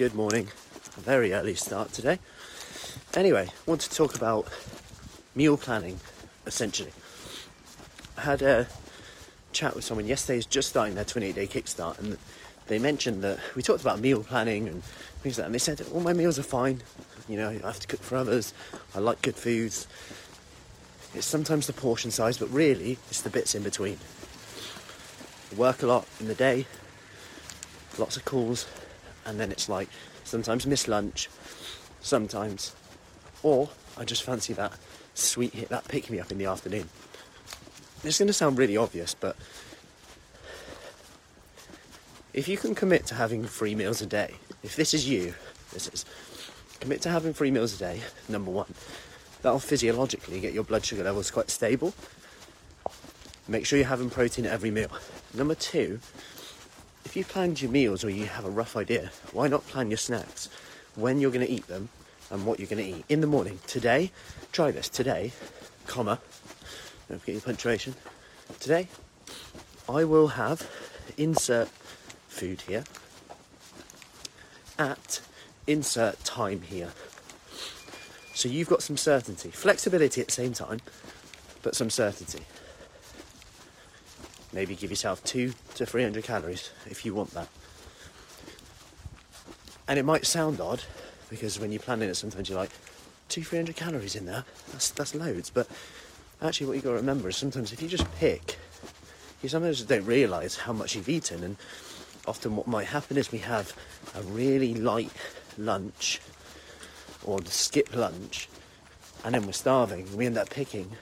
Good morning. A very early start today. Anyway, I want to talk about meal planning, essentially. I had a chat with someone yesterday who's just starting their 28 day kickstart, and they mentioned that we talked about meal planning and things like that, and they said, All my meals are fine. You know, I have to cook for others. I like good foods. It's sometimes the portion size, but really, it's the bits in between. Work a lot in the day, lots of calls, and then it's like sometimes miss lunch, sometimes, or I just fancy that sweet hit, that pick me up in the afternoon. It's going to sound really obvious, but if you can commit to having three meals a day, if this is you, this is commit to having three meals a day, number one, that'll physiologically get your blood sugar levels quite stable. Make sure you're having protein at every meal. Number two, if you've planned your meals or you have a rough idea, why not plan your snacks? When you're going to eat them and what you're going to eat. In the morning, today, try this. Today, comma, don't forget your punctuation. Today, I will have insert food here at insert time here. So you've got some certainty, flexibility at the same time, but some certainty. Maybe give yourself two to 300 calories if you want that. And it might sound odd because when you're planning it, sometimes you're like, two, 300 calories in there, that's, that's loads. But actually, what you've got to remember is sometimes if you just pick, you sometimes don't realise how much you've eaten. And often, what might happen is we have a really light lunch or the skip lunch, and then we're starving, we end up picking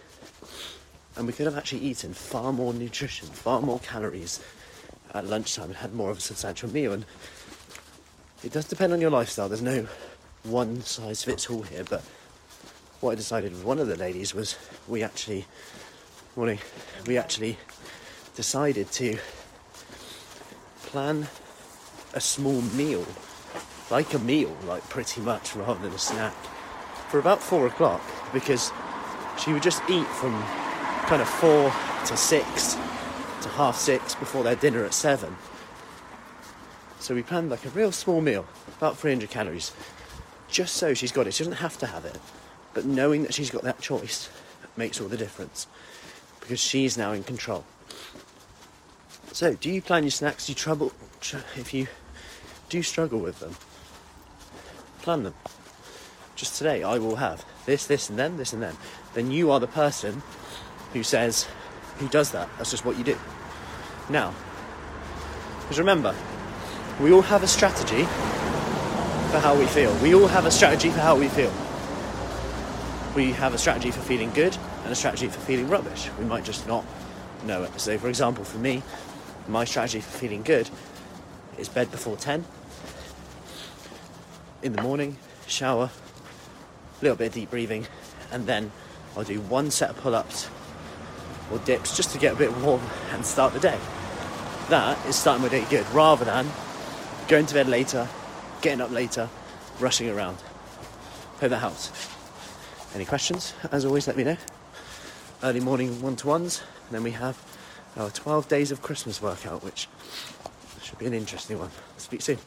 and we could have actually eaten far more nutrition, far more calories at lunchtime and had more of a substantial meal. And it does depend on your lifestyle. There's no one size fits all here, but what I decided with one of the ladies was we actually morning we actually decided to plan a small meal, like a meal, like pretty much rather than a snack, for about four o'clock because she would just eat from kind of four to six to half six before their dinner at seven. So we planned like a real small meal, about 300 calories, just so she's got it. She doesn't have to have it, but knowing that she's got that choice makes all the difference because she's now in control. So, do you plan your snacks? Do you trouble tr- if you do struggle with them? Plan them. Just today, I will have this, this, and then, this, and then. Then you are the person who says, who does that. That's just what you do. Now, because remember, we all have a strategy for how we feel. We all have a strategy for how we feel. We have a strategy for feeling good and a strategy for feeling rubbish. We might just not know it. So, for example, for me, my strategy for feeling good is bed before 10 in the morning, shower, a little bit of deep breathing, and then I'll do one set of pull ups or dips just to get a bit warm and start the day. That is starting my day good rather than going to bed later, getting up later, rushing around. Hope that helps. Any questions? As always, let me know. Early morning one to ones, and then we have our 12 days of Christmas workout, which should be an interesting one. Speak soon.